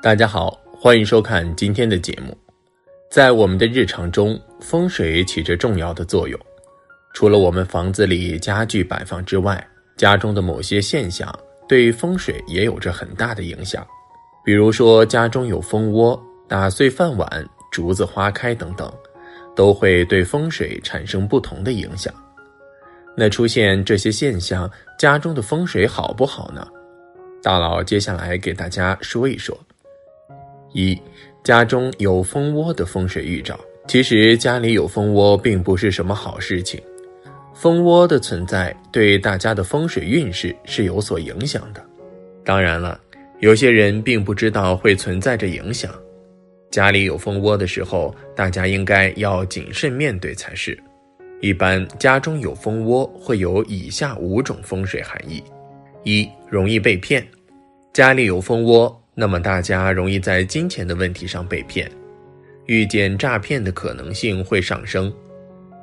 大家好，欢迎收看今天的节目。在我们的日常中，风水起着重要的作用。除了我们房子里家具摆放之外，家中的某些现象对风水也有着很大的影响。比如说，家中有蜂窝、打碎饭碗、竹子花开等等，都会对风水产生不同的影响。那出现这些现象，家中的风水好不好呢？大佬接下来给大家说一说。一，家中有蜂窝的风水预兆。其实家里有蜂窝并不是什么好事情，蜂窝的存在对大家的风水运势是有所影响的。当然了，有些人并不知道会存在着影响。家里有蜂窝的时候，大家应该要谨慎面对才是。一般家中有蜂窝会有以下五种风水含义：一、容易被骗。家里有蜂窝。那么大家容易在金钱的问题上被骗，遇见诈骗的可能性会上升，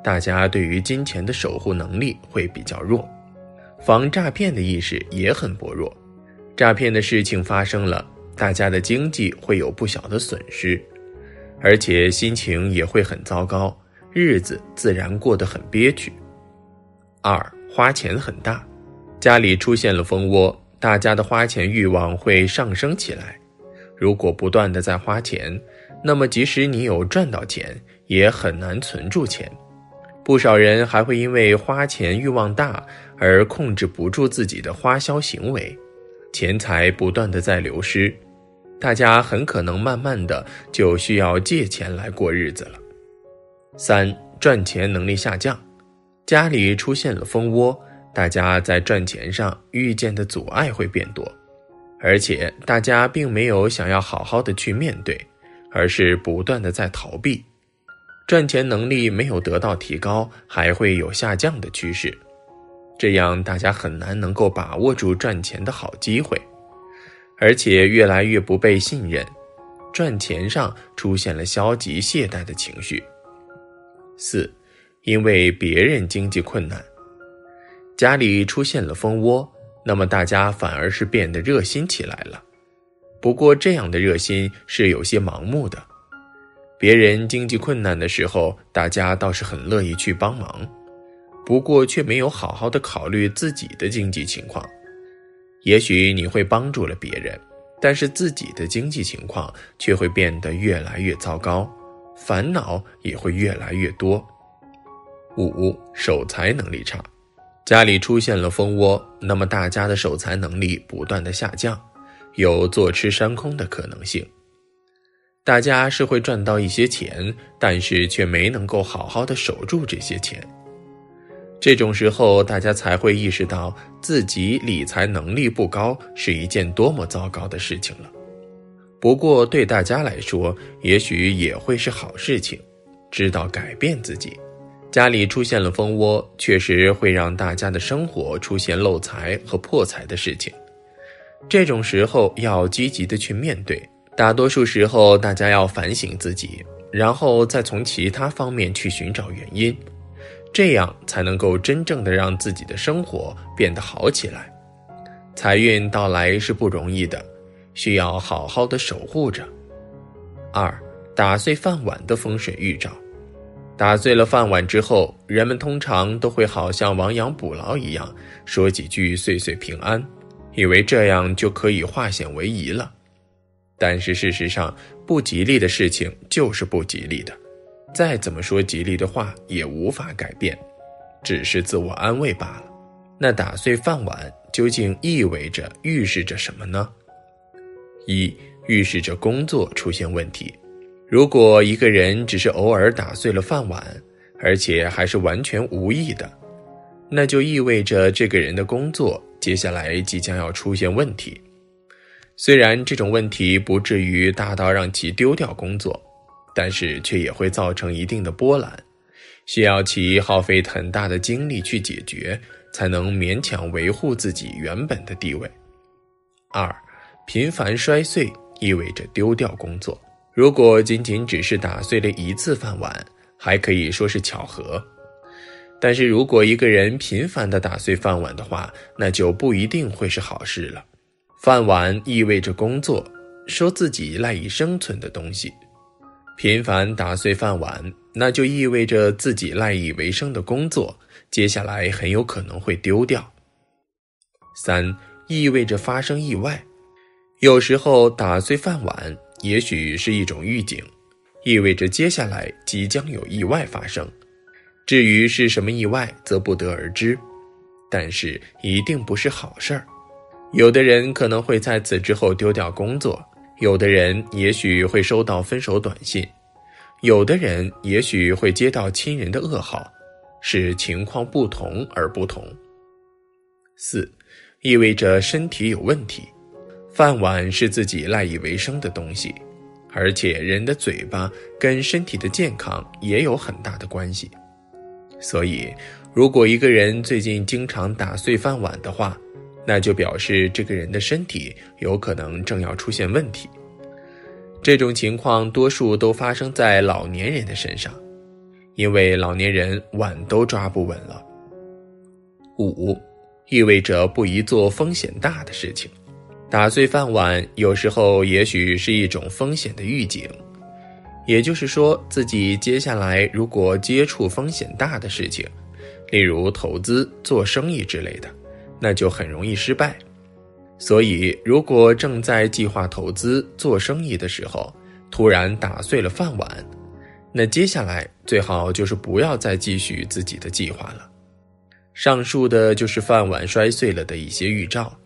大家对于金钱的守护能力会比较弱，防诈骗的意识也很薄弱，诈骗的事情发生了，大家的经济会有不小的损失，而且心情也会很糟糕，日子自然过得很憋屈。二花钱很大，家里出现了蜂窝。大家的花钱欲望会上升起来，如果不断的在花钱，那么即使你有赚到钱，也很难存住钱。不少人还会因为花钱欲望大而控制不住自己的花销行为，钱财不断的在流失，大家很可能慢慢的就需要借钱来过日子了。三赚钱能力下降，家里出现了蜂窝。大家在赚钱上遇见的阻碍会变多，而且大家并没有想要好好的去面对，而是不断的在逃避，赚钱能力没有得到提高，还会有下降的趋势，这样大家很难能够把握住赚钱的好机会，而且越来越不被信任，赚钱上出现了消极懈怠的情绪。四，因为别人经济困难。家里出现了蜂窝，那么大家反而是变得热心起来了。不过这样的热心是有些盲目的。别人经济困难的时候，大家倒是很乐意去帮忙，不过却没有好好的考虑自己的经济情况。也许你会帮助了别人，但是自己的经济情况却会变得越来越糟糕，烦恼也会越来越多。五守财能力差。家里出现了蜂窝，那么大家的守财能力不断的下降，有坐吃山空的可能性。大家是会赚到一些钱，但是却没能够好好的守住这些钱。这种时候，大家才会意识到自己理财能力不高是一件多么糟糕的事情了。不过对大家来说，也许也会是好事情，知道改变自己。家里出现了蜂窝，确实会让大家的生活出现漏财和破财的事情。这种时候要积极的去面对。大多数时候，大家要反省自己，然后再从其他方面去寻找原因，这样才能够真正的让自己的生活变得好起来。财运到来是不容易的，需要好好的守护着。二，打碎饭碗的风水预兆。打碎了饭碗之后，人们通常都会好像亡羊补牢一样，说几句“岁岁平安”，以为这样就可以化险为夷了。但是事实上，不吉利的事情就是不吉利的，再怎么说吉利的话也无法改变，只是自我安慰罢了。那打碎饭碗究竟意味着预示着什么呢？一，预示着工作出现问题。如果一个人只是偶尔打碎了饭碗，而且还是完全无意的，那就意味着这个人的工作接下来即将要出现问题。虽然这种问题不至于大到让其丢掉工作，但是却也会造成一定的波澜，需要其耗费很大的精力去解决，才能勉强维护自己原本的地位。二，频繁摔碎意味着丢掉工作。如果仅仅只是打碎了一次饭碗，还可以说是巧合；但是如果一个人频繁的打碎饭碗的话，那就不一定会是好事了。饭碗意味着工作，说自己赖以生存的东西。频繁打碎饭碗，那就意味着自己赖以为生的工作，接下来很有可能会丢掉。三，意味着发生意外。有时候打碎饭碗，也许是一种预警，意味着接下来即将有意外发生。至于是什么意外，则不得而知，但是一定不是好事儿。有的人可能会在此之后丢掉工作。有的人也许会收到分手短信，有的人也许会接到亲人的噩耗，是情况不同而不同。四，意味着身体有问题。饭碗是自己赖以为生的东西，而且人的嘴巴跟身体的健康也有很大的关系。所以，如果一个人最近经常打碎饭碗的话，那就表示这个人的身体有可能正要出现问题。这种情况多数都发生在老年人的身上，因为老年人碗都抓不稳了。五，意味着不宜做风险大的事情。打碎饭碗有时候也许是一种风险的预警，也就是说，自己接下来如果接触风险大的事情，例如投资、做生意之类的。那就很容易失败，所以如果正在计划投资做生意的时候，突然打碎了饭碗，那接下来最好就是不要再继续自己的计划了。上述的就是饭碗摔碎了的一些预兆，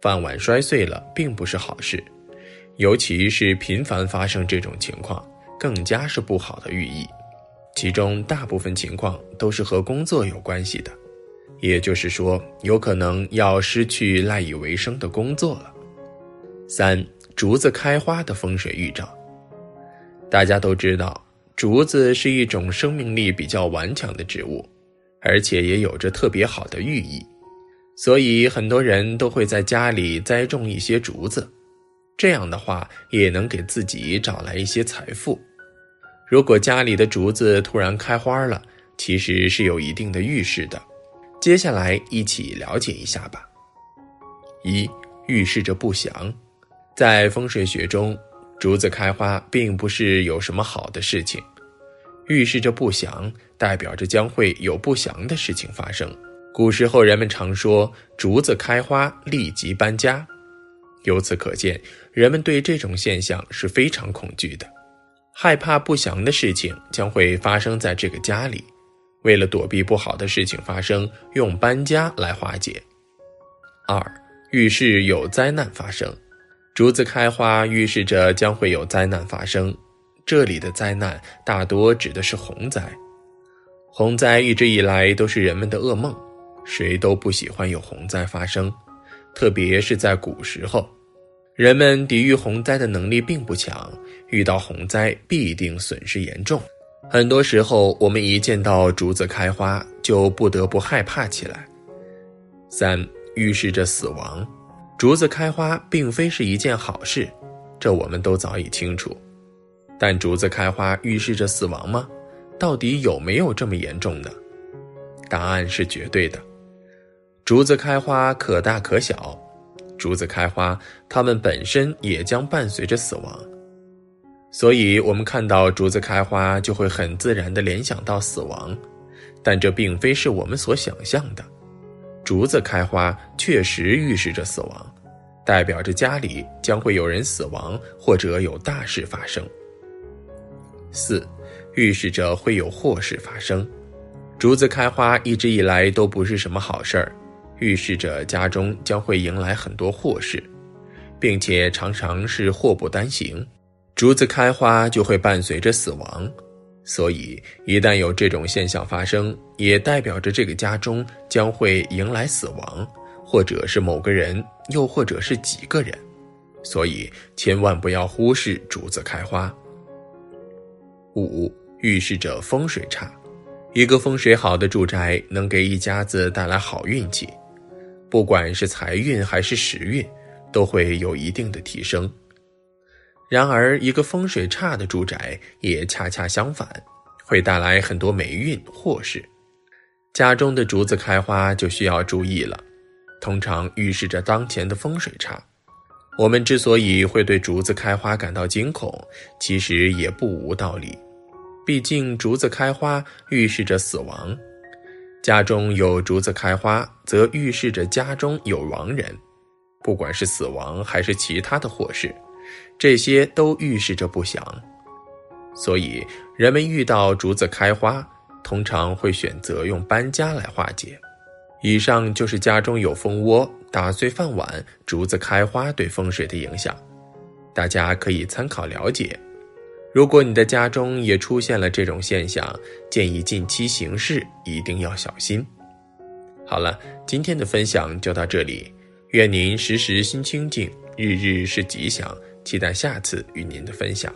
饭碗摔碎了并不是好事，尤其是频繁发生这种情况，更加是不好的寓意。其中大部分情况都是和工作有关系的。也就是说，有可能要失去赖以为生的工作了。三，竹子开花的风水预兆。大家都知道，竹子是一种生命力比较顽强的植物，而且也有着特别好的寓意，所以很多人都会在家里栽种一些竹子，这样的话也能给自己找来一些财富。如果家里的竹子突然开花了，其实是有一定的预示的。接下来一起了解一下吧。一，预示着不祥。在风水学中，竹子开花并不是有什么好的事情，预示着不祥，代表着将会有不祥的事情发生。古时候人们常说“竹子开花，立即搬家”，由此可见，人们对这种现象是非常恐惧的，害怕不祥的事情将会发生在这个家里。为了躲避不好的事情发生，用搬家来化解。二，预示有灾难发生。竹子开花预示着将会有灾难发生，这里的灾难大多指的是洪灾。洪灾一直以来都是人们的噩梦，谁都不喜欢有洪灾发生，特别是在古时候，人们抵御洪灾的能力并不强，遇到洪灾必定损失严重。很多时候，我们一见到竹子开花，就不得不害怕起来。三，预示着死亡。竹子开花并非是一件好事，这我们都早已清楚。但竹子开花预示着死亡吗？到底有没有这么严重呢？答案是绝对的。竹子开花可大可小，竹子开花，它们本身也将伴随着死亡。所以，我们看到竹子开花，就会很自然地联想到死亡，但这并非是我们所想象的。竹子开花确实预示着死亡，代表着家里将会有人死亡或者有大事发生。四，预示着会有祸事发生。竹子开花一直以来都不是什么好事儿，预示着家中将会迎来很多祸事，并且常常是祸不单行。竹子开花就会伴随着死亡，所以一旦有这种现象发生，也代表着这个家中将会迎来死亡，或者是某个人，又或者是几个人，所以千万不要忽视竹子开花。五预示着风水差，一个风水好的住宅能给一家子带来好运气，不管是财运还是时运，都会有一定的提升。然而，一个风水差的住宅也恰恰相反，会带来很多霉运祸事。家中的竹子开花就需要注意了，通常预示着当前的风水差。我们之所以会对竹子开花感到惊恐，其实也不无道理。毕竟竹子开花预示着死亡，家中有竹子开花，则预示着家中有亡人，不管是死亡还是其他的祸事，这些都预示着不祥。所以，人们遇到竹子开花，通常会选择用搬家来化解。以上就是家中有蜂窝、打碎饭碗、竹子开花对风水的影响，大家可以参考了解。如果你的家中也出现了这种现象，建议近期行事一定要小心。好了，今天的分享就到这里，愿您时时心清静，日日是吉祥，期待下次与您的分享。